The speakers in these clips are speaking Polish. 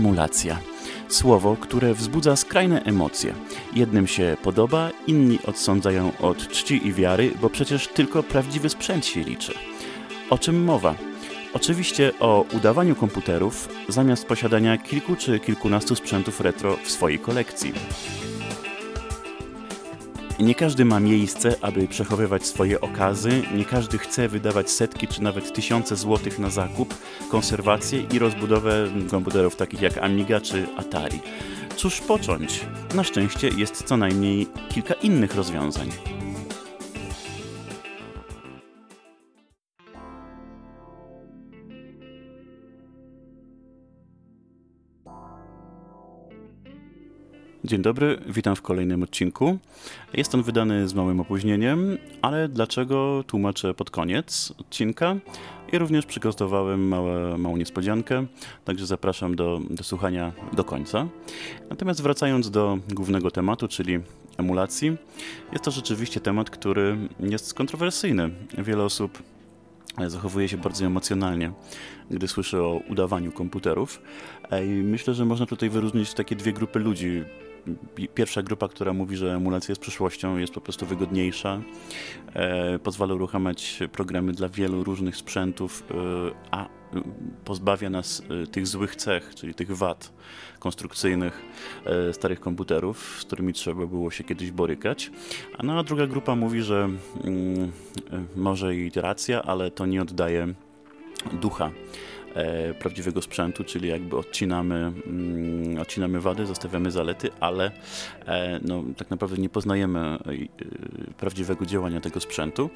Emulacja. Słowo, które wzbudza skrajne emocje. Jednym się podoba, inni odsądzają od czci i wiary, bo przecież tylko prawdziwy sprzęt się liczy. O czym mowa? Oczywiście o udawaniu komputerów zamiast posiadania kilku czy kilkunastu sprzętów retro w swojej kolekcji. Nie każdy ma miejsce, aby przechowywać swoje okazy, nie każdy chce wydawać setki czy nawet tysiące złotych na zakup, konserwację i rozbudowę komputerów takich jak Amiga czy Atari. Cóż począć? Na szczęście jest co najmniej kilka innych rozwiązań. Dzień dobry, witam w kolejnym odcinku. Jest on wydany z małym opóźnieniem, ale dlaczego tłumaczę pod koniec odcinka i również przygotowałem małe, małą niespodziankę, także zapraszam do, do słuchania do końca. Natomiast wracając do głównego tematu, czyli emulacji, jest to rzeczywiście temat, który jest kontrowersyjny. Wiele osób zachowuje się bardzo emocjonalnie, gdy słyszy o udawaniu komputerów. I myślę, że można tutaj wyróżnić takie dwie grupy ludzi pierwsza grupa, która mówi, że emulacja jest przyszłością, jest po prostu wygodniejsza, e, pozwala uruchamiać programy dla wielu różnych sprzętów, e, a pozbawia nas e, tych złych cech, czyli tych wad konstrukcyjnych starych komputerów, z którymi trzeba było się kiedyś borykać. A no, a druga grupa mówi, że mm, może i racja, ale to nie oddaje ducha e, prawdziwego sprzętu, czyli jakby odcinamy, mm, odcinamy wady, zostawiamy zalety, ale e, no, tak naprawdę nie poznajemy e, prawdziwego działania tego sprzętu,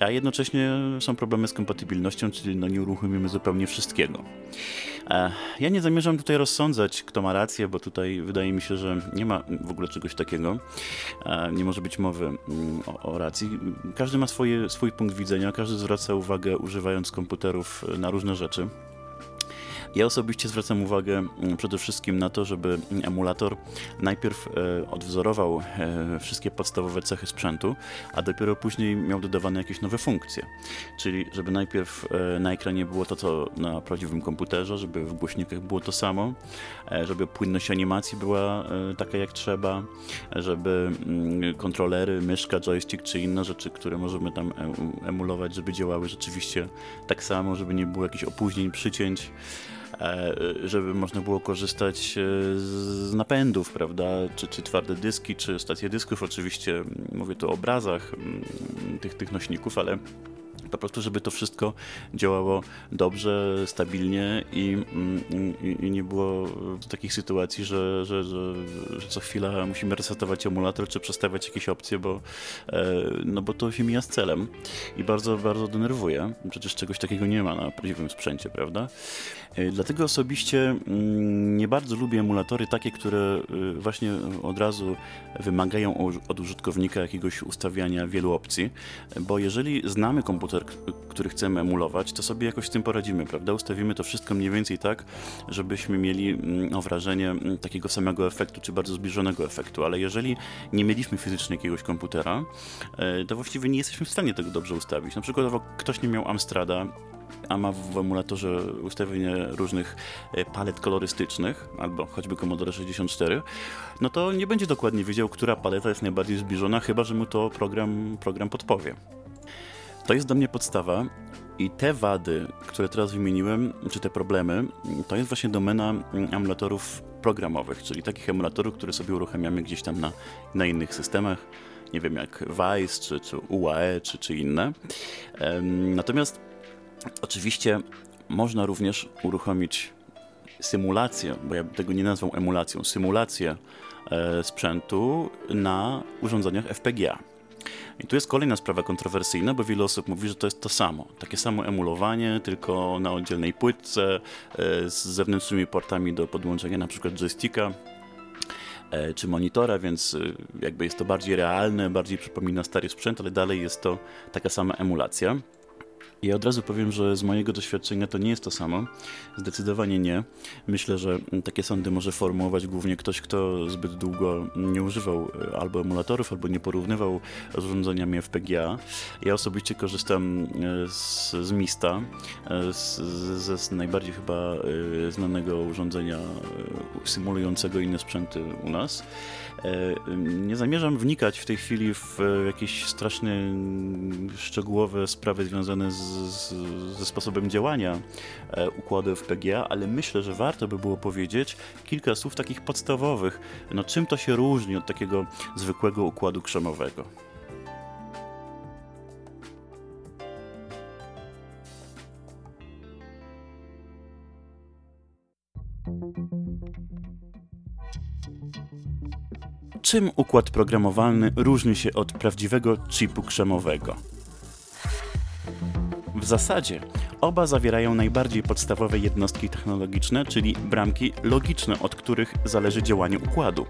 a jednocześnie są problemy z kompatybilnością, czyli no, nie uruchomimy zupełnie wszystkiego. E, ja nie zamierzam tutaj rozsądzać, kto ma rację, bo tutaj wydaje mi się, że nie ma w ogóle czegoś takiego. E, nie może być mowy mm, o, o racji. Każdy ma swoje, swój punkt widzenia, każdy zwraca uwagę używając komputerów na różne rzeczy. Ja osobiście zwracam uwagę mm, przede wszystkim na to, żeby emulator najpierw e, odwzorował e, wszystkie podstawowe cechy sprzętu, a dopiero później miał dodawane jakieś nowe funkcje. Czyli żeby najpierw e, na ekranie było to, co na prawdziwym komputerze, żeby w głośnikach było to samo, żeby płynność animacji była taka jak trzeba, żeby mm, kontrolery, myszka, joystick czy inne rzeczy, które możemy tam emulować, żeby działały rzeczywiście tak samo, żeby nie było jakichś opóźnień, przycięć. E, żeby można było korzystać e, z napędów, prawda, czy, czy twarde dyski, czy stacje dysków, oczywiście mówię tu o obrazach tych, tych nośników, ale po prostu, żeby to wszystko działało dobrze, stabilnie i, i, i nie było takich sytuacji, że, że, że, że, co chwila musimy resetować emulator czy przestawiać jakieś opcje, bo, e, no bo to się mija z celem i bardzo, bardzo denerwuje. Przecież czegoś takiego nie ma na prawdziwym sprzęcie, prawda? E, dlatego osobiście mm, nie bardzo lubię emulatory takie, które e, właśnie od razu wymagają od użytkownika jakiegoś ustawiania wielu opcji, bo jeżeli znamy komputer, który chcemy emulować, to sobie jakoś z tym poradzimy, prawda? Ustawimy to wszystko mniej więcej tak, żebyśmy mieli no, wrażenie mm, takiego samego efektu, czy bardzo zbliżonego efektu, ale jeżeli nie mieliśmy fizycznie jakiegoś komputera, to właściwie nie jesteśmy w stanie tego dobrze ustawić. Na przykład ktoś nie miał Amstrada, a ma w emulatorze ustawienie różnych e, palet kolorystycznych, albo choćby Commodore 64, no to nie będzie dokładnie wiedział, która paleta jest najbardziej zbliżona, chyba że mu to program, program podpowie. To jest dla mnie podstawa i te wady, które teraz wymieniłem, czy te problemy, to jest właśnie domena emulatorów programowych, czyli takich emulatorów, które sobie uruchamiamy gdzieś tam na, na innych systemach, nie wiem jak Vice, czy, czy UAE, czy, czy inne. Natomiast Oczywiście można również uruchomić symulację, bo ja tego nie nazwał emulacją, symulację e, sprzętu na urządzeniach FPGA. I tu jest kolejna sprawa kontrowersyjna, bo wiele osób mówi, że to jest to samo. Takie samo emulowanie, tylko na oddzielnej płytce, e, z zewnętrznymi portami do podłączenia przykład joysticka e, czy monitora, więc jakby jest to bardziej realne, bardziej przypomina stary sprzęt, ale dalej jest to taka sama emulacja. I od razu powiem, że z mojego doświadczenia to nie jest to samo. Zdecydowanie nie. Myślę, że takie sądy może formułować głównie ktoś, kto zbyt długo nie używał e, albo emulatorów, albo nie porównywał z urządzeniami FPGA. Ja osobiście korzystam e, z, z Mista, e, z, z najbardziej chyba znanego urządzenia symulującego inne sprzęty u nas. Nie zamierzam wnikać w tej chwili w jakieś strasznie szczegółowe sprawy związane z z, ze sposobem działania e, układu FPGA, ale myślę, że warto by było powiedzieć kilka słów takich podstawowych. No, czym to się różni od takiego zwykłego układu krzemowego? Czym układ programowalny różni się od prawdziwego chipu krzemowego? W zasadzie oba zawierają najbardziej podstawowe jednostki technologiczne, czyli bramki logiczne, od których zależy działanie układu.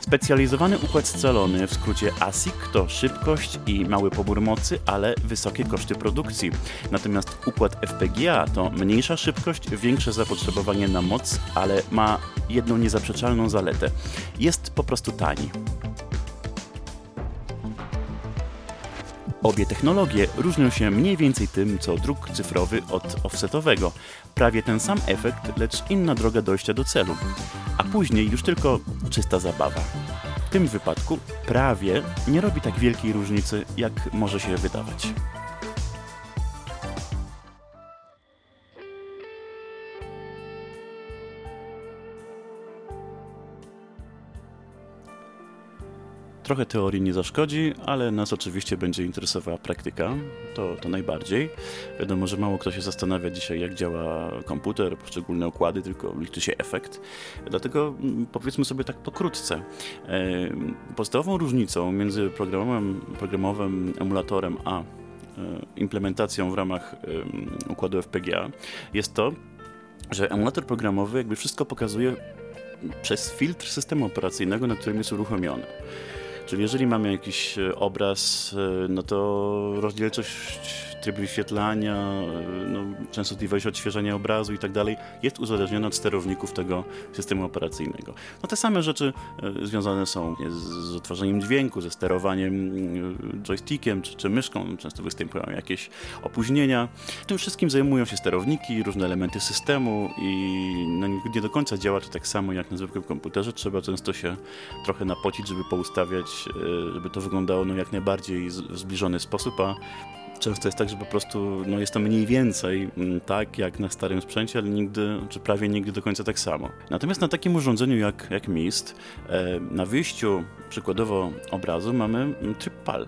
Specjalizowany układ scalony, w skrócie ASIC, to szybkość i mały pobór mocy, ale wysokie koszty produkcji. Natomiast układ FPGA to mniejsza szybkość, większe zapotrzebowanie na moc, ale ma jedną niezaprzeczalną zaletę. Jest po prostu tani. Obie technologie różnią się mniej więcej tym, co druk cyfrowy od offsetowego. Prawie ten sam efekt, lecz inna droga dojścia do celu. A później już tylko czysta zabawa. W tym wypadku prawie nie robi tak wielkiej różnicy, jak może się wydawać. Trochę teorii nie zaszkodzi, ale nas oczywiście będzie interesowała praktyka, to, to najbardziej. Wiadomo, że mało kto się zastanawia dzisiaj, jak działa komputer, poszczególne układy, tylko liczy się efekt. Dlatego mm, powiedzmy sobie tak pokrótce. E, podstawową różnicą między programowym, programowym emulatorem a e, implementacją w ramach układu FPGA jest to, że emulator programowy jakby wszystko pokazuje przez filtr systemu operacyjnego, na którym jest uruchomiony. Czyli jeżeli mamy jakiś e, obraz, e, no to rozdzielczość tryb wyświetlania, e, no, częstotliwość odświeżania obrazu i tak dalej jest uzależniona od sterowników tego systemu operacyjnego. No te same rzeczy związane są z, odtwarzaniem dźwięku, ze sterowaniem joystickiem czy, czy myszką. Często występują jakieś opóźnienia. Tym wszystkim zajmują się sterowniki, różne elementy systemu i no, nie do końca działa to tak samo jak na zwykłym komputerze. Trzeba często się trochę napocić, żeby poustawiać E, żeby to wyglądało no, jak najbardziej zbliżony sposób, a często jest tak, że po prostu no, jest to mniej więcej mm, tak jak na starym sprzęcie, ale nigdy, czy prawie nigdy do końca tak samo. Natomiast na takim urządzeniu jak, jak MIST, e, na wyjściu przykładowo obrazu mamy mm, tryb PAL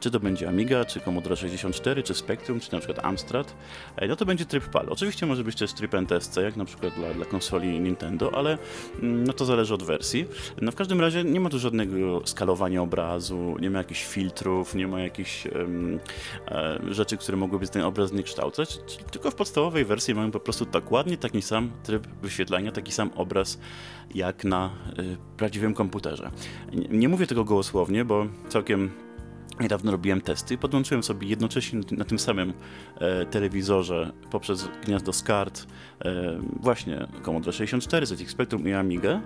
czy to będzie Amiga, czy Commodore 64, czy Spectrum, czy na przykład Amstrad, e, no to będzie tryb PAL. Oczywiście może być też tryb NTSC, jak na przykład dla, dla konsoli Nintendo, ale mm, no to zależy od wersji. No w każdym razie nie ma tu żadnego skalowania obrazu, nie ma jakichś filtrów, nie ma jakichś um, rzeczy, które mogłyby ten obraz zniekształcać, tylko w podstawowej wersji mamy po prostu dokładnie taki sam tryb wyświetlania, taki sam obraz jak na y, prawdziwym komputerze. Nie, mówię tego gołosłownie, bo całkiem Niedawno robiłem testy, podłączyłem sobie jednocześnie na tym samym e, telewizorze poprzez gniazdo SCART właśnie Commodore 64, ZX Spectrum i Amigę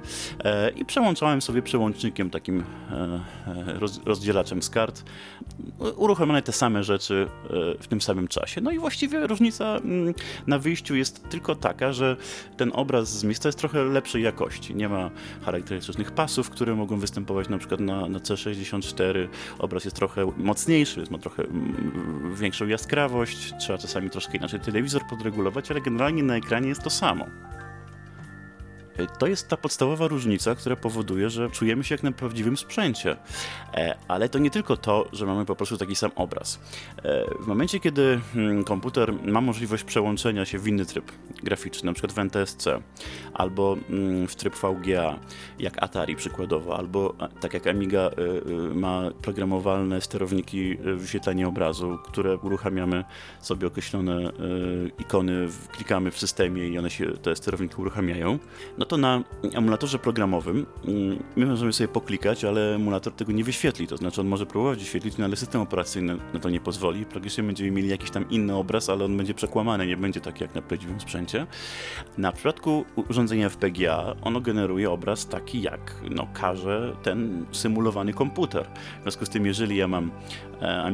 e, i przełączałem sobie przełącznikiem takim e, e, roz, rozdzielaczem SCART uruchomione te same rzeczy e, w tym samym czasie. No i właściwie różnica mm, na wyjściu jest tylko taka, że ten obraz z miejsca jest trochę lepszej jakości. Nie ma charakterystycznych pasów, które mogą występować na przykład na, na C64. Obraz jest trochę mocniejszy, ma trochę mm, większą jaskrawość, trzeba czasami troszkę inaczej telewizor podregulować, ale generalnie na ekranie jest to samo. To jest ta podstawowa różnica, która powoduje, że czujemy się jak na prawdziwym sprzęcie. E, ale to nie tylko to, że mamy po prostu taki sam obraz. E, w momencie, kiedy hmm, komputer ma możliwość przełączenia się w inny tryb graficzny, przykład w NTSC, albo mm, w tryb VGA, jak Atari przykładowo, albo tak jak Amiga e, ma programowalne sterowniki wyświetlania obrazu, które uruchamiamy sobie określone ikony, klikamy w systemie i one się, te sterowniki uruchamiają, no to na emulatorze programowym mm, my możemy sobie poklikać, ale emulator tego nie wyświetli. To znaczy on może próbować wyświetlić, no ale system operacyjny na to nie pozwoli. Praktycznie będziemy mieli jakiś tam inny obraz, ale on będzie przekłamany, nie będzie taki jak na prawdziwym sprzęcie. Na przypadku urządzenia FPGA ono generuje obraz taki, jak no, każe ten symulowany komputer. W związku z tym, jeżeli ja mam e,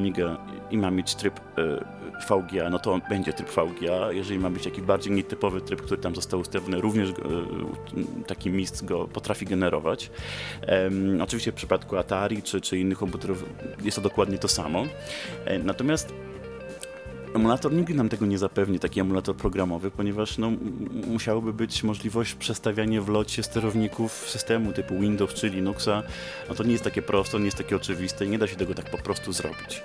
i mam mieć tryb e, VGA, no to będzie tryb VGA. Jeżeli ma być jakiś bardziej nietypowy tryb, który tam został ustawiony, również e, taki mist go potrafi generować. Oczywiście w przypadku Atari czy, czy innych komputerów jest to dokładnie to samo. E, natomiast Emulator nigdy nam tego nie zapewni, taki emulator programowy, ponieważ no, musiałoby być możliwość przestawiania w locie sterowników systemu typu Windows czy Linuxa. No to nie jest takie proste, nie jest takie oczywiste nie da się tego tak po prostu zrobić.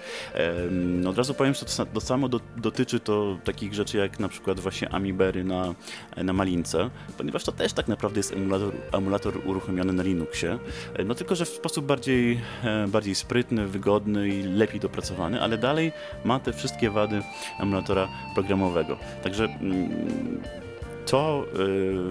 No, od razu powiem, że to, to samo do, dotyczy to takich rzeczy jak na przykład właśnie Amibery na, na Malince, ponieważ to też tak naprawdę jest emulator, emulator uruchomiony na Linuxie, no tylko, że w sposób bardziej, e, bardziej sprytny, wygodny i lepiej dopracowany, ale dalej ma te wszystkie wady emulatora programowego. Także mm, to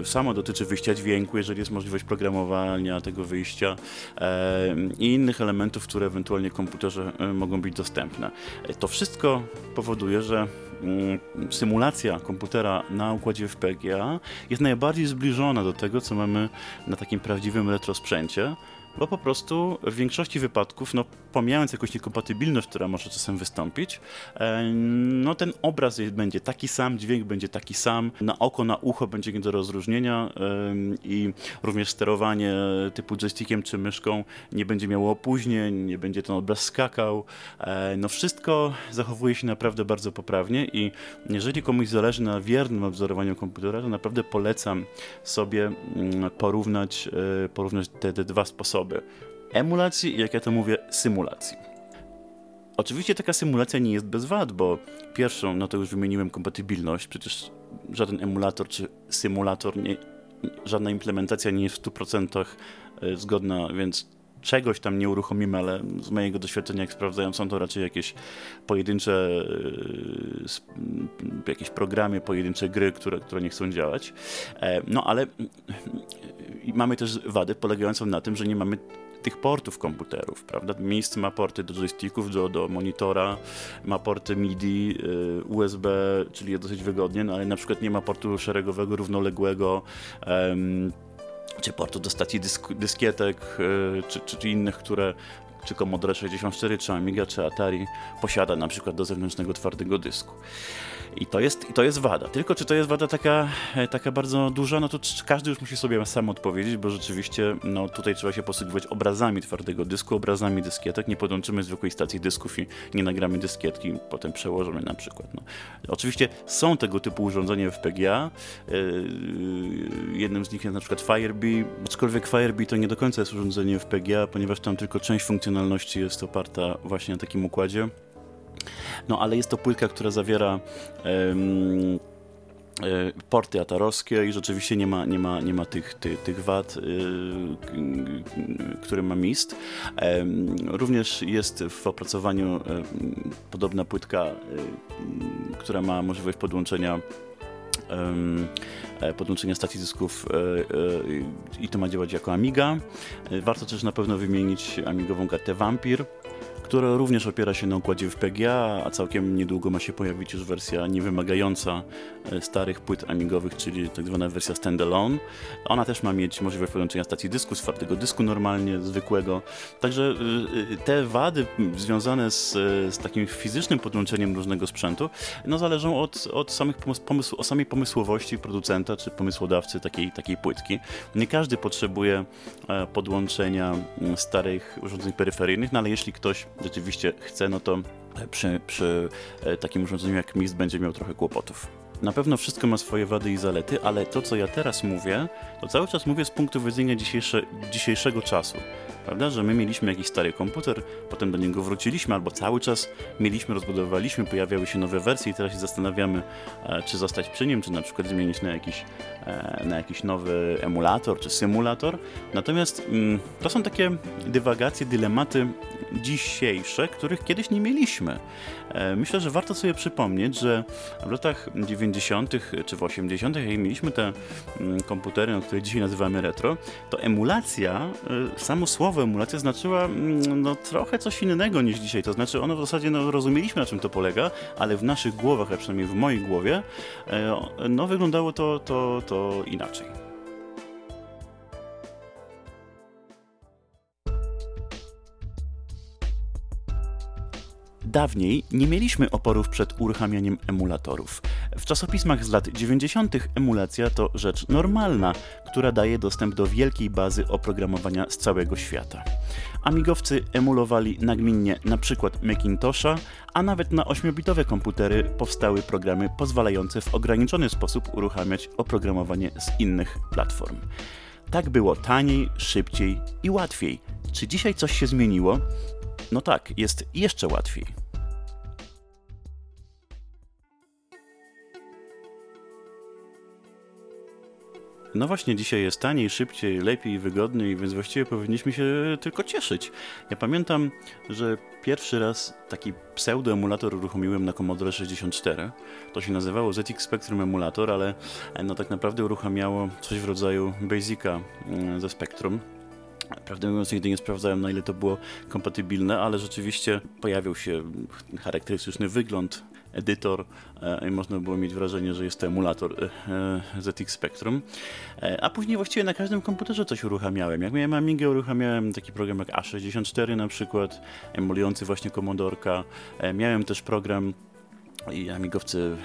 y, samo dotyczy wyjścia dźwięku, jeżeli jest możliwość programowania tego wyjścia e, i innych elementów, które ewentualnie komputerze e, mogą być dostępne. To wszystko powoduje, że mm, symulacja komputera na układzie FPGA jest najbardziej zbliżona do tego, co mamy na takim prawdziwym retrosprzęcie, bo po prostu w większości wypadków, no pomijając jakąś niekompatybilność, która może czasem wystąpić, e, no ten obraz będzie taki sam, dźwięk będzie taki sam, na oko, na ucho będzie nie do rozróżnienia i również sterowanie typu joystickiem czy myszką nie będzie miało opóźnień, nie będzie ten obraz skakał. E, no wszystko zachowuje się naprawdę bardzo poprawnie i jeżeli komuś zależy na wiernym obzorowaniu komputera, to naprawdę polecam sobie mm, porównać, e, porównać te, te dwa sposoby sposoby emulacji i, jak ja to mówię, symulacji. Oczywiście taka symulacja nie jest bez wad, bo pierwszą, no to już wymieniłem kompatybilność, przecież żaden emulator czy symulator, nie, żadna implementacja nie jest w 100% e, zgodna, więc czegoś tam nie uruchomimy, ale z mojego doświadczenia, jak sprawdzają, są to raczej jakieś pojedyncze e, jakieś programy, pojedyncze gry, które, które nie chcą działać. E, no ale mamy też wadę polegającą na tym, że nie mamy tych portów komputerów, prawda? Miejsce ma porty do joysticków, do, do monitora, ma porty MIDI, y, USB, czyli dosyć wygodnie, no ale na przykład nie ma portu szeregowego, równoległego, um, czy portu do stacji dysk, dyskietek, y, czy, czy, czy, innych, które czy Commodore 64, czy Amiga, czy Atari posiada na przykład do zewnętrznego twardego dysku. I to jest, i to jest wada. Tylko czy to jest wada taka, e, taka bardzo duża, no to każdy już musi sobie sam odpowiedzieć, bo rzeczywiście no, tutaj trzeba się posługiwać obrazami twardego dysku, obrazami dyskietek. Nie podłączymy zwykłej stacji dysków i nie nagramy dyskietki, potem przełożymy na przykład. No. Oczywiście są tego typu urządzenia w PGA. Yy, jednym z nich jest na przykład Firebee, aczkolwiek Firebee to nie do końca jest urządzenie w PGA, ponieważ tam tylko część funkcjonalności jest oparta właśnie na takim układzie. No ale jest to płytka, która zawiera um, porty atarowskie i rzeczywiście nie ma, nie ma, nie ma tych, tych, tych wad, yy, które ma MIST. Również jest w opracowaniu podobna płytka, która ma możliwość podłączenia podłączenia stacji dysków i to ma działać jako Amiga. Warto też na pewno wymienić amigową kartę Vampir, która również opiera się na układzie w PGA, a całkiem niedługo ma się pojawić już wersja niewymagająca e, starych płyt amigowych, czyli tak zwana wersja standalone. Ona też ma mieć możliwość podłączenia stacji dysku, z twardego dysku normalnie, zwykłego. Także e, e, te wady związane z, z takim fizycznym podłączeniem różnego sprzętu no, zależą od, od, samych pomysł, od samej pomysłowości producenta czy pomysłodawcy takiej, takiej płytki. Nie każdy potrzebuje podłączenia starych urządzeń peryferyjnych, no ale jeśli ktoś rzeczywiście chce, no to przy, przy e, takim urządzeniu jak MIST będzie miał trochę kłopotów. Na pewno wszystko ma swoje wady i zalety, ale to, co ja teraz mówię, to cały czas mówię z punktu widzenia dzisiejsze, dzisiejszego czasu prawda? Że my mieliśmy jakiś stary komputer, potem do niego wróciliśmy, albo cały czas mieliśmy, rozbudowaliśmy, pojawiały się nowe wersje i teraz się zastanawiamy, e, czy zostać przy nim, czy na przykład zmienić na jakiś, e, na jakiś nowy emulator, czy symulator. Natomiast mm, to są takie dywagacje, dylematy, dzisiejsze, których kiedyś nie mieliśmy. E, myślę, że warto sobie przypomnieć, że w latach 90. czy w 80., jak mieliśmy te mm, komputery, no, które dzisiaj nazywamy retro, to emulacja, e, samo słowo emulacja znaczyła mm, no, trochę coś innego niż dzisiaj. To znaczy, ono w zasadzie no, rozumieliśmy, na czym to polega, ale w naszych głowach, a przynajmniej w mojej głowie, e, no, wyglądało to, to, to inaczej. Dawniej nie mieliśmy oporów przed uruchamianiem emulatorów. W czasopismach z lat 90. emulacja to rzecz normalna, która daje dostęp do wielkiej bazy oprogramowania z całego świata. Amigowcy emulowali nagminnie np. Macintosha, a nawet na 8-bitowe komputery powstały programy pozwalające w ograniczony sposób uruchamiać oprogramowanie z innych platform. Tak było taniej, szybciej i łatwiej. Czy dzisiaj coś się zmieniło? No tak, jest jeszcze łatwiej. No właśnie, dzisiaj jest taniej, szybciej, lepiej, wygodniej, więc właściwie powinniśmy się tylko cieszyć. Ja pamiętam, że pierwszy raz taki pseudo-emulator uruchomiłem na Commodore 64. To się nazywało ZX Spectrum Emulator, ale no tak naprawdę uruchamiało coś w rodzaju Basica mm, ze Spectrum. Prawdę mówiąc, nigdy nie sprawdzałem, na ile to było kompatybilne, ale rzeczywiście pojawił się charakterystyczny wygląd, edytor e, i można było mieć wrażenie, że jest to emulator e, e, ZX Spectrum. A później właściwie na każdym komputerze coś uruchamiałem. Jak miałem Amigę, uruchamiałem taki program jak A64 na przykład, emulujący właśnie Commodorka. Miałem też program i amigowcy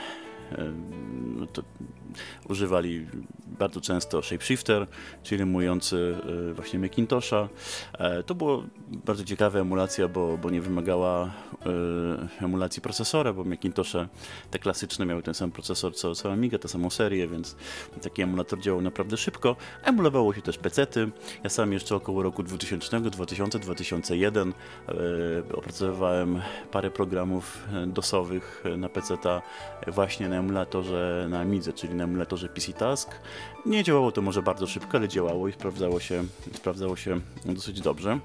no to używali bardzo często shapeshifter, czyli emułujący e, właśnie Macintosha. E, to było bardzo ciekawa emulacja, bo, bo nie wymagała e, emulacji procesora, bo Macintosze te klasyczne miały ten sam procesor co, Amiga, tę samą serię, więc taki emulator działał naprawdę szybko. Emulowało się też pecety. Ja sam jeszcze około roku 2000, 2000, 2001 opracowywałem parę programów DOSowych na peceta właśnie na emulatorze na Amidze, czyli na emulatorze PC Task. Nie działało to może bardzo szybko, ale działało i sprawdzało się, sprawdzało się dosyć dobrze.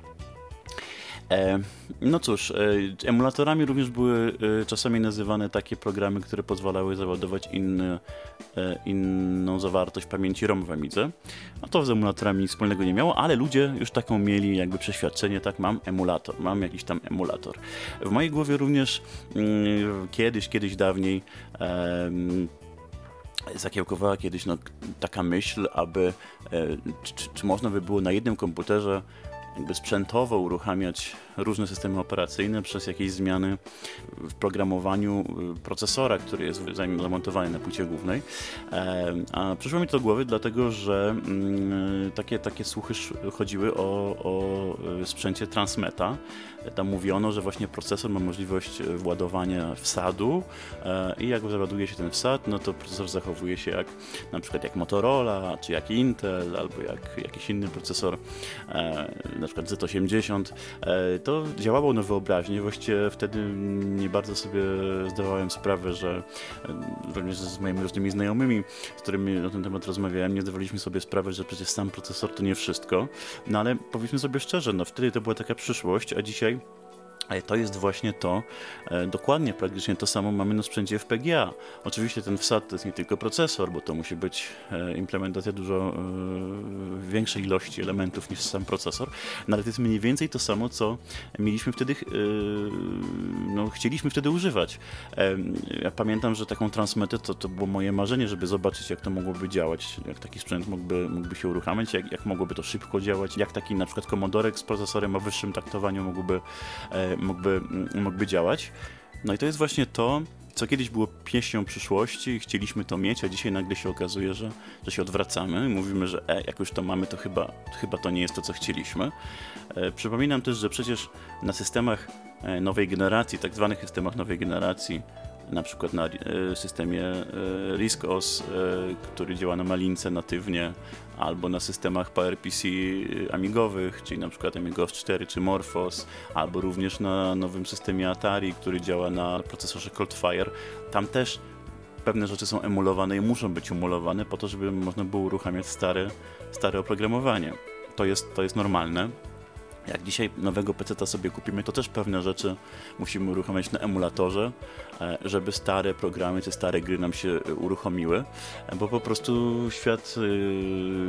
E, no cóż, e, emulatorami również były e, czasami nazywane takie programy, które pozwalały załadować inny, inną zawartość pamięci ROM w Amidze. A to z emulatorami nic wspólnego nie miało, ale ludzie już taką mieli jakby przeświadczenie, tak, mam emulator, mam jakiś tam emulator. W mojej głowie również mm, kiedyś, kiedyś dawniej zakiełkowała kiedyś no, taka myśl, aby czy, czy, można by było na jednym komputerze jakby sprzętowo uruchamiać różne systemy operacyjne przez jakieś zmiany w programowaniu y, procesora, który jest zamontowany na płycie głównej. E, a przyszło mi to do głowy dlatego, że mm, takie, takie słuchy chodziły o, o y, sprzęcie Transmeta. Tam mówiono, że właśnie procesor ma możliwość y, władowania wsadu e, i jak załaduje się ten wsad, no to procesor zachowuje się jak na przykład jak Motorola, czy jak Intel, albo jak jakiś inny procesor, e, na przykład Z80 to działało na wyobraźnię. Właściwie wtedy nie bardzo sobie zdawałem sprawę, że również z moimi różnymi znajomymi, z którymi na ten temat rozmawiałem, nie zdawaliśmy sobie sprawy, że przecież sam procesor to nie wszystko. No ale powiedzmy sobie szczerze, no wtedy to była taka przyszłość, a dzisiaj to jest właśnie to, e, dokładnie praktycznie to samo mamy na sprzęcie FPGA. Oczywiście ten wsad to jest nie tylko procesor, bo to musi być e, implementacja dużo e, większej ilości elementów niż sam procesor, no ale to jest mniej więcej to samo, co mieliśmy wtedy, no chcieliśmy wtedy używać. Ja pamiętam, że taką transmetę to, to było moje marzenie, żeby zobaczyć jak to mogłoby działać, jak taki sprzęt mógłby, mógłby się uruchamiać, jak, jak mogłoby to szybko działać, jak taki na przykład komodorek z procesorem o wyższym taktowaniu mógłby mógłby, mógłby działać. No i to jest właśnie to, co kiedyś było pieśnią przyszłości i chcieliśmy to mieć, a dzisiaj nagle się okazuje, że, że się odwracamy mówimy, że e, jak już to mamy, to chyba, chyba to nie jest to, co chcieliśmy. E, przypominam też, że przecież na systemach e, nowej generacji, tak zwanych systemach nowej generacji, na przykład na e, systemie e, RISC-OS, e, który działa na malince natywnie, albo na systemach PowerPC amigowych, czyli na przykład AmigoS 4 czy Morphos, albo również na nowym systemie Atari, który działa na procesorze Coldfire. Tam też pewne rzeczy są emulowane i muszą być emulowane po to, żeby można było uruchamiać stare, stare oprogramowanie. To jest, to jest normalne. Jak dzisiaj nowego PC sobie kupimy, to też pewne rzeczy musimy uruchamiać na emulatorze, e, żeby stare programy czy stare gry nam się uruchomiły, e, bo po prostu świat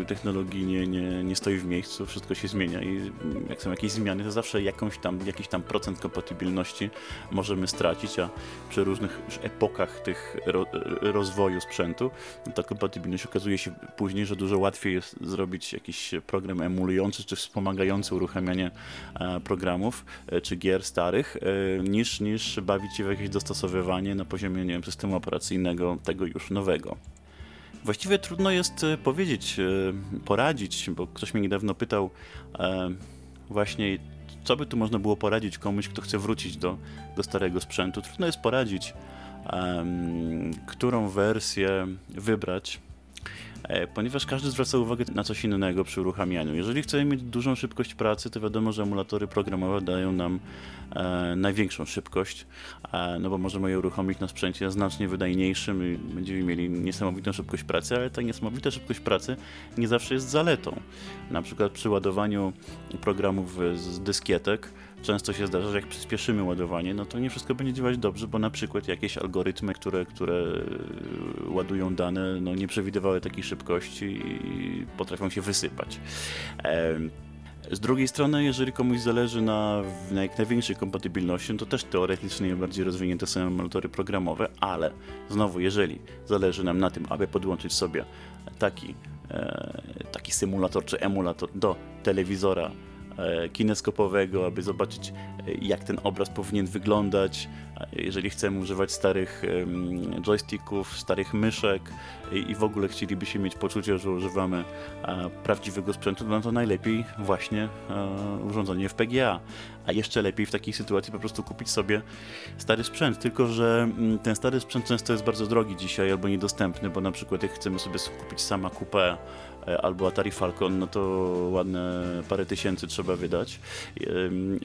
e, technologii nie, nie, nie stoi w miejscu, wszystko się zmienia i jak są jakieś zmiany, to zawsze jakąś tam, jakiś tam procent kompatybilności możemy stracić, a przy różnych epokach tych ro, rozwoju sprzętu, ta kompatybilność okazuje się później, że dużo łatwiej jest zrobić jakiś program emulujący czy wspomagający uruchamianie E, programów e, czy gier starych, e, niż, niż bawić się w jakieś dostosowywanie na poziomie nie wiem, systemu operacyjnego tego już nowego. Właściwie trudno jest powiedzieć, poradzić, bo ktoś mnie niedawno pytał właśnie, co by tu można było poradzić komuś, kto chce wrócić do, do starego sprzętu. Trudno jest poradzić, którą wersję wybrać ponieważ każdy zwraca uwagę na coś innego przy uruchamianiu. Jeżeli chcemy mieć dużą szybkość pracy, to wiadomo, że emulatory programowe dają nam e, największą szybkość, e, no bo możemy je uruchomić na sprzęcie znacznie wydajniejszym i będziemy mieli niesamowitą szybkość pracy, ale ta niesamowita szybkość pracy nie zawsze jest zaletą. Na przykład przy ładowaniu programów z dyskietek często się zdarza, że jak przyspieszymy ładowanie, no to nie wszystko będzie działać dobrze, bo na przykład jakieś algorytmy, które, które ładują dane, no nie przewidywały takiej szybkości i potrafią się wysypać. Z drugiej strony, jeżeli komuś zależy na, na jak największej kompatybilności, no to też teoretycznie bardziej rozwinięte są emulatory programowe, ale znowu, jeżeli zależy nam na tym, aby podłączyć sobie taki, e, taki symulator czy emulator do telewizora E, kineskopowego, aby zobaczyć e, jak ten obraz powinien wyglądać. Jeżeli chcemy używać starych joysticków, starych myszek i w ogóle chcielibyśmy mieć poczucie, że używamy prawdziwego sprzętu, no to najlepiej właśnie e, urządzenie w PGA. A jeszcze lepiej w takiej sytuacji po prostu kupić sobie stary sprzęt. Tylko, że mm, ten stary sprzęt często jest bardzo drogi dzisiaj albo niedostępny, bo na przykład jak chcemy sobie kupić sama kupę E, albo Atari Falcon, no to ładne parę tysięcy trzeba wydać.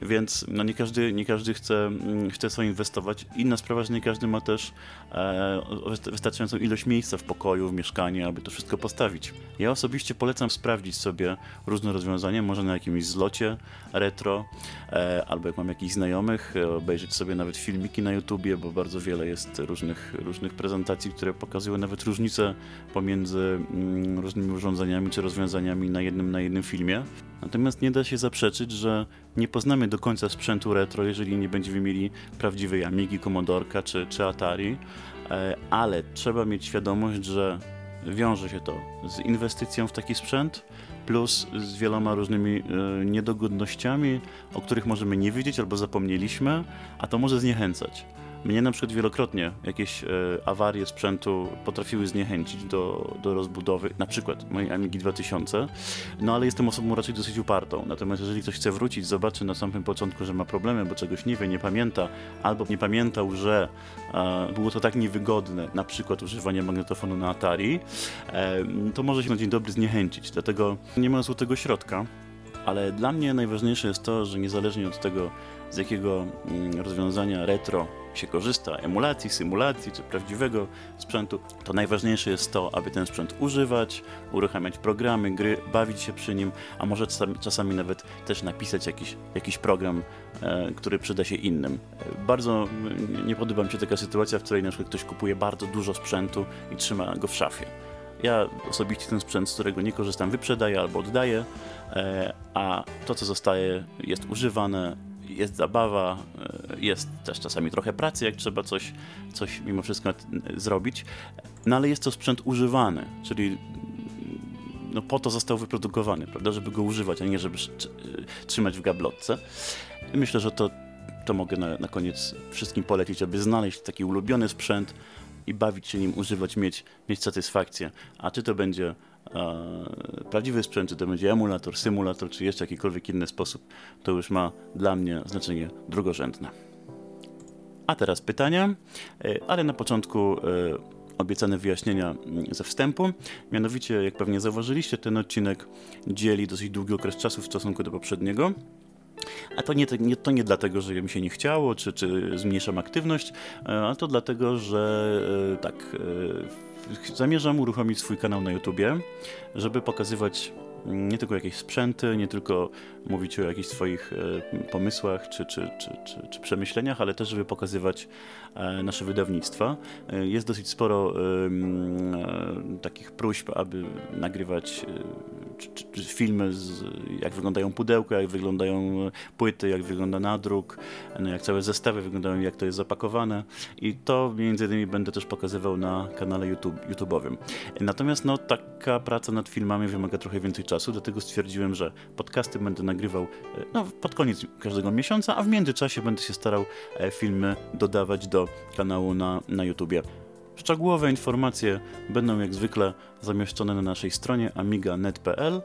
Więc no nie, każdy, nie każdy chce, mm, chce sobie inwestować. Inna sprawa, że nie każdy ma też e, wystarczającą ilość miejsca w pokoju, w mieszkaniu, aby to wszystko postawić. Ja osobiście polecam sprawdzić sobie różne rozwiązania, może na jakimś zlocie retro, e, albo jak mam jakichś znajomych, obejrzeć sobie nawet filmiki na YouTubie, bo bardzo wiele jest różnych, różnych prezentacji, które pokazują nawet różnice pomiędzy mm, różnymi urządzeniami czy rozwiązaniami na jednym, na jednym filmie. Natomiast nie da się zaprzeczyć, że nie poznamy do końca sprzętu retro, jeżeli nie będziemy mieli prawdziwej Amigi, Commodorka czy, czy Atari, e, ale trzeba mieć świadomość, że wiąże się to z inwestycją w taki sprzęt, plus z wieloma różnymi e, niedogodnościami, o których możemy nie wiedzieć albo zapomnieliśmy, a to może zniechęcać. Mnie na przykład wielokrotnie jakieś e, awarie sprzętu potrafiły zniechęcić do, do rozbudowy, na przykład mojej Amigi 2000, no ale jestem osobą raczej dosyć upartą. Natomiast jeżeli ktoś chce wrócić, zobaczy na samym początku, że ma problemy, bo czegoś nie wie, nie pamięta, albo nie pamiętał, że e, było to tak niewygodne, na przykład używanie magnetofonu na Atari, e, to może się na dzień dobry zniechęcić. Dlatego nie ma złotego środka. Ale dla mnie najważniejsze jest to, że niezależnie od tego, z jakiego mm, rozwiązania retro się korzysta, emulacji, symulacji czy prawdziwego sprzętu, to najważniejsze jest to, aby ten sprzęt używać, uruchamiać programy, gry, bawić się przy nim, a może czasami, nawet też napisać jakiś, jakiś program, e, który przyda się innym. E, bardzo nie podoba mi się taka sytuacja, w której na przykład ktoś kupuje bardzo dużo sprzętu i trzyma go w szafie. Ja osobiście ten sprzęt, z którego nie korzystam, wyprzedaję albo oddaję, e, a to, co zostaje, jest używane, jest zabawa, e, jest też czasami trochę pracy, jak trzeba coś, coś mimo wszystko zrobić, no ale jest to sprzęt używany, czyli no po to został wyprodukowany, prawda, żeby go używać, a nie żeby trzymać w gablotce. Myślę, że to, to mogę na, na koniec wszystkim polecić, aby znaleźć taki ulubiony sprzęt i bawić się nim, używać, mieć, mieć satysfakcję. A czy to będzie e, prawdziwy sprzęt, czy to będzie emulator, symulator, czy jeszcze jakikolwiek inny sposób, to już ma dla mnie znaczenie drugorzędne. A teraz pytania, e, ale na początku e, obiecane wyjaśnienia mm, ze wstępu. Mianowicie, jak pewnie zauważyliście, ten odcinek dzieli dosyć długi okres czasu w stosunku do poprzedniego. A to nie, nie, to nie dlatego, że mi się nie chciało, czy, czy zmniejszam aktywność, e, a to dlatego, że e, tak, e, zamierzam uruchomić swój kanał na YouTubie, żeby pokazywać nie tylko jakieś sprzęty, nie tylko mówić o jakichś swoich e, pomysłach czy, czy, czy, czy, czy przemyśleniach, ale też, żeby pokazywać e, nasze wydawnictwa. E, jest dosyć sporo takich próśb, aby nagrywać filmy, z, jak wyglądają pudełka, jak wyglądają płyty, jak wygląda nadruk, no jak całe zestawy wyglądają, jak to jest zapakowane i to między innymi będę też pokazywał na kanale YouTube, YouTube'owym. Natomiast no, taka praca nad filmami wymaga trochę więcej czasu, dlatego stwierdziłem, że podcasty będę nagrywał e, no, pod koniec każdego miesiąca, a w międzyczasie będę się starał e, filmy dodawać do kanału na, na YouTubie. Szczegółowe informacje będą jak zwykle zamieszczone na naszej stronie amiga.net.pl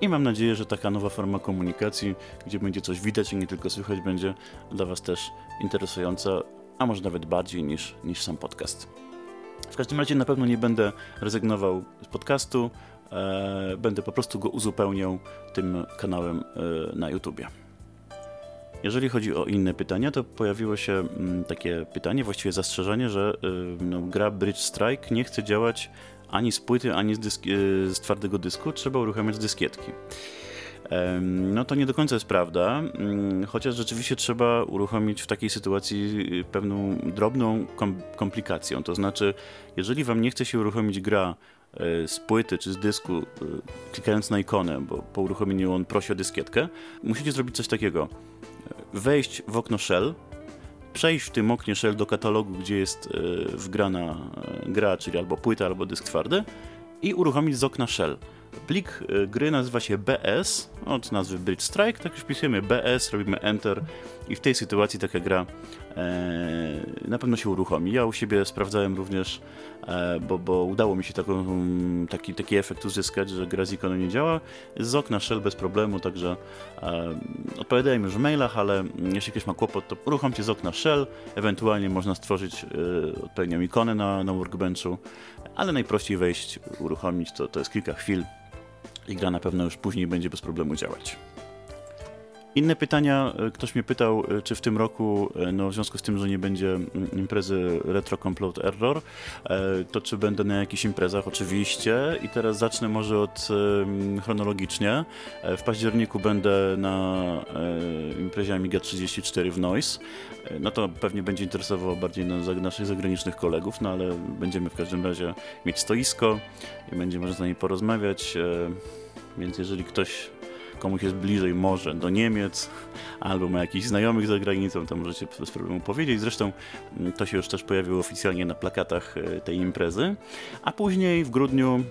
i mam nadzieję, że taka nowa forma komunikacji, gdzie będzie coś widać i nie tylko słychać, będzie dla Was też interesująca, a może nawet bardziej niż, niż sam podcast. W każdym razie na pewno nie będę rezygnował z podcastu, będę po prostu go uzupełniał tym kanałem e, na YouTubie. Jeżeli chodzi o inne pytania, to pojawiło się mm, takie pytanie, właściwie zastrzeżenie, że y, no, gra Bridge Strike nie chce działać ani z płyty, ani z, dysk, z twardego dysku, trzeba uruchamiać dyskietki. No to nie do końca jest prawda, mm, chociaż rzeczywiście trzeba uruchomić w takiej sytuacji pewną drobną komplikacją. To znaczy, jeżeli wam nie chce się uruchomić gra z płyty czy z dysku, klikając na ikonę, bo po uruchomieniu on prosi o dyskietkę, musicie zrobić coś takiego wejść w okno Shell, przejść w tym oknie Shell do katalogu, gdzie jest e, wgrana e, gra, czyli albo płyta, albo dysk twardy i uruchomić z okna Shell. Plik e, gry nazywa się BS, od nazwy Bridge Strike, tak już wpisujemy BS, robimy Enter i w tej sytuacji taka gra e, na pewno się uruchomi. Ja u siebie sprawdzałem również, e, bo, bo udało mi się taką, taki, taki efekt uzyskać, że gra z ikoną nie działa. Z okna Shell bez problemu, także e, odpowiadałem już w mailach, ale jeśli ktoś ma kłopot, to uruchomcie z okna Shell, ewentualnie można stworzyć e, odpowiednią ikonę na, na workbenchu, ale najprościej wejść, uruchomić, to, to jest kilka chwil i gra na pewno już później będzie bez problemu działać. Inne pytania, e, ktoś mnie pytał, e, czy w tym roku, e, no w związku z tym, że nie będzie mm, imprezy Retro Complot Error, to czy będę na jakichś imprezach? Oczywiście. I teraz zacznę może od chronologicznie. W październiku będę na imprezie Amiga 34 w Noise. No to pewnie będzie interesowało bardziej naszych zagranicznych kolegów, no ale będziemy w każdym razie mieć stoisko i będzie można z nami porozmawiać. Więc jeżeli ktoś komuś jest bliżej może do Niemiec, albo ma jakichś znajomych za granicą, to możecie bez problemu powiedzieć. Zresztą mm, to się już też pojawiło oficjalnie na plakatach e, tej imprezy. A później w grudniu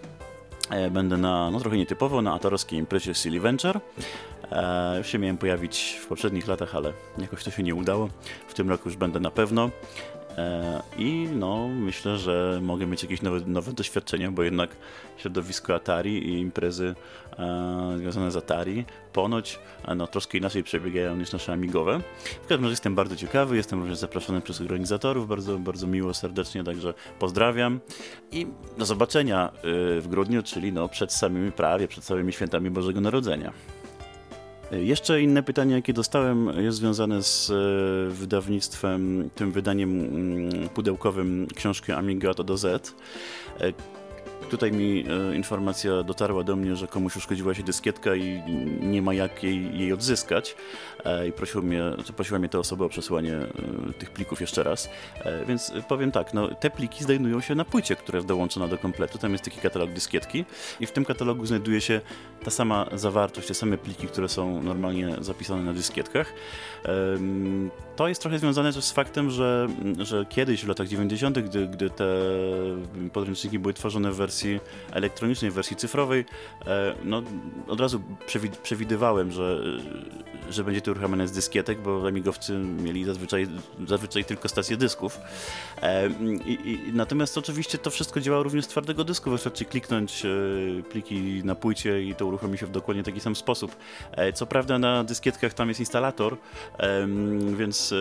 e, będę na, no trochę nietypowo, na atorowskiej imprezie Silly Venture. E, już się miałem pojawić w poprzednich latach, ale jakoś to się nie udało. W tym roku już będę na pewno. E, I no, myślę, że mogę mieć jakieś nowe, nowe doświadczenia, bo jednak środowisko Atari i imprezy e, związane z Atari ponoć e, no, troszkę inaczej przebiegają niż nasze amigowe. W każdym razie jestem bardzo ciekawy, jestem również zaproszony przez organizatorów, bardzo, bardzo miło, serdecznie, także pozdrawiam i do zobaczenia w grudniu, czyli no, przed samymi prawie, przed całymi świętami Bożego Narodzenia. Jeszcze inne pytanie, jakie dostałem, jest związane z e, wydawnictwem, tym wydaniem mm, pudełkowym książki Amiga to do Z. E, Tutaj mi e, informacja dotarła do mnie, że komuś uszkodziła się dyskietka i nie ma jak jej, jej odzyskać. I prosił mnie, prosiła mnie ta osoba o przesłanie tych plików jeszcze raz. Więc powiem tak, no, te pliki znajdują się na płycie, która jest dołączona do kompletu. Tam jest taki katalog dyskietki i w tym katalogu znajduje się ta sama zawartość, te same pliki, które są normalnie zapisane na dyskietkach. To jest trochę związane też z faktem, że, że kiedyś w latach 90., gdy, gdy te podręczniki były tworzone w wersji elektronicznej, w wersji cyfrowej, e, no, od razu przewidywałem, że, że będzie to uruchamiane z dyskietek, bo amigowcy mieli zazwyczaj, zazwyczaj tylko stację dysków. E, I, i, natomiast oczywiście to wszystko działa również z twardego dysku, wystarczy kliknąć e, pliki na płycie i to uruchomi się w dokładnie taki sam sposób. Co prawda na dyskietkach tam jest instalator, więc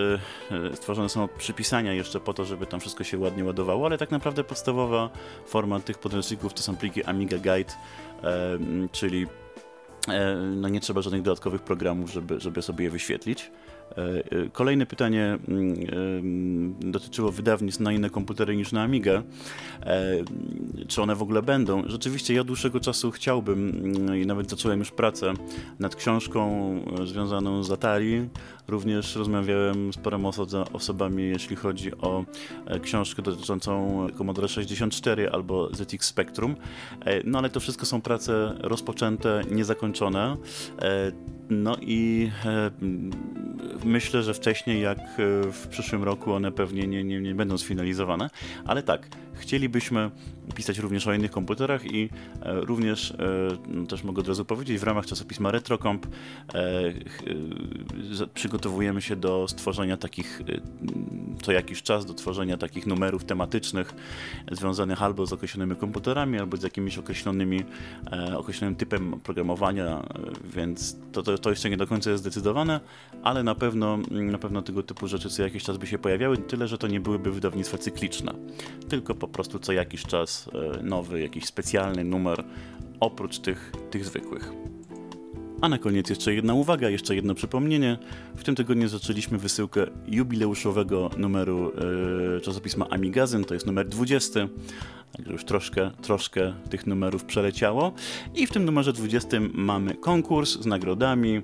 stworzone są przypisania jeszcze po to, żeby tam wszystko się ładnie ładowało, ale tak naprawdę podstawowa forma tych podręczników to są pliki Amiga Guide, czyli no nie trzeba żadnych dodatkowych programów, żeby, żeby sobie je wyświetlić. Kolejne pytanie mm, dotyczyło wydawnictw na inne komputery niż na Amigę. Czy one w ogóle będą? Rzeczywiście ja dłuższego czasu chciałbym mm, i nawet zacząłem już pracę nad książką związaną z Atari. Również rozmawiałem z paroma osobami, jeśli chodzi o książkę dotyczącą Commodore 64 albo ZX Spectrum. No ale to wszystko są prace rozpoczęte, niezakończone. No i myślę, że wcześniej jak e, w przyszłym roku one pewnie nie, nie, nie będą sfinalizowane, ale tak, chcielibyśmy pisać również o innych komputerach i e, również, e, też mogę od razu powiedzieć, w ramach czasopisma RetroComp przygotowujemy się do stworzenia takich, co jakiś czas, do tworzenia takich numerów tematycznych związanych albo z określonymi komputerami, albo z jakimiś określonymi, określonym typem programowania, więc to, to, to jeszcze nie do końca jest zdecydowane, ale na pewno pewno, na pewno tego typu rzeczy co jakiś czas by się pojawiały, tyle że to nie byłyby wydawnictwa cykliczne, tylko po prostu co jakiś czas e, nowy, jakiś specjalny numer oprócz tych, tych zwykłych. A na koniec jeszcze jedna uwaga, jeszcze jedno przypomnienie. W tym tygodniu zaczęliśmy wysyłkę jubileuszowego numeru yy, czasopisma Amigazyn, to jest numer 20. Także już troszkę, troszkę tych numerów przeleciało. I w tym numerze 20 mamy konkurs z nagrodami,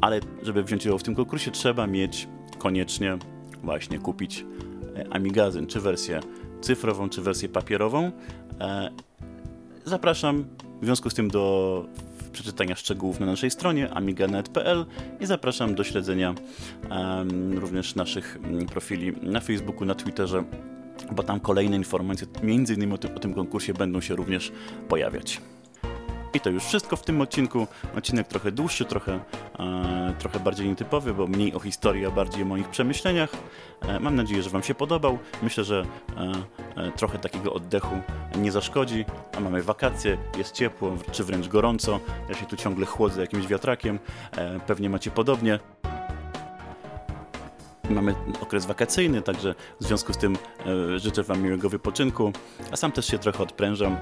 ale żeby wziąć udział w tym konkursie trzeba mieć koniecznie właśnie kupić e, Amigazyn, czy wersję cyfrową, czy wersję papierową. E, zapraszam w związku z tym do przeczytania szczegółów na naszej stronie amiganet.pl i zapraszam do śledzenia um, również naszych mm, profili na Facebooku, na Twitterze, bo tam kolejne informacje, między innymi o o tym konkursie, będą się również pojawiać. I to już wszystko w tym odcinku. Odcinek trochę dłuższy, trochę, e, trochę bardziej nietypowy, bo mniej o historii, a bardziej o moich przemyśleniach. E, mam nadzieję, że Wam się podobał. Myślę, że e, e, trochę takiego oddechu nie zaszkodzi. A mamy wakacje, jest ciepło, czy wręcz gorąco. Ja się tu ciągle chłodzę jakimś wiatrakiem. E, pewnie macie podobnie. Mamy okres wakacyjny, także w związku z tym e, życzę Wam miłego wypoczynku, a sam też się trochę odprężam.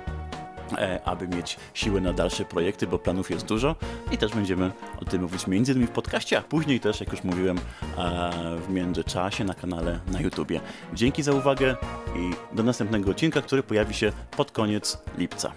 E, aby mieć siłę na dalsze projekty, bo planów jest dużo i też będziemy o tym mówić między innymi w podcaście, a później też, jak już mówiłem, e, w międzyczasie na kanale na YouTubie. Dzięki za uwagę i do następnego odcinka, który pojawi się pod koniec lipca.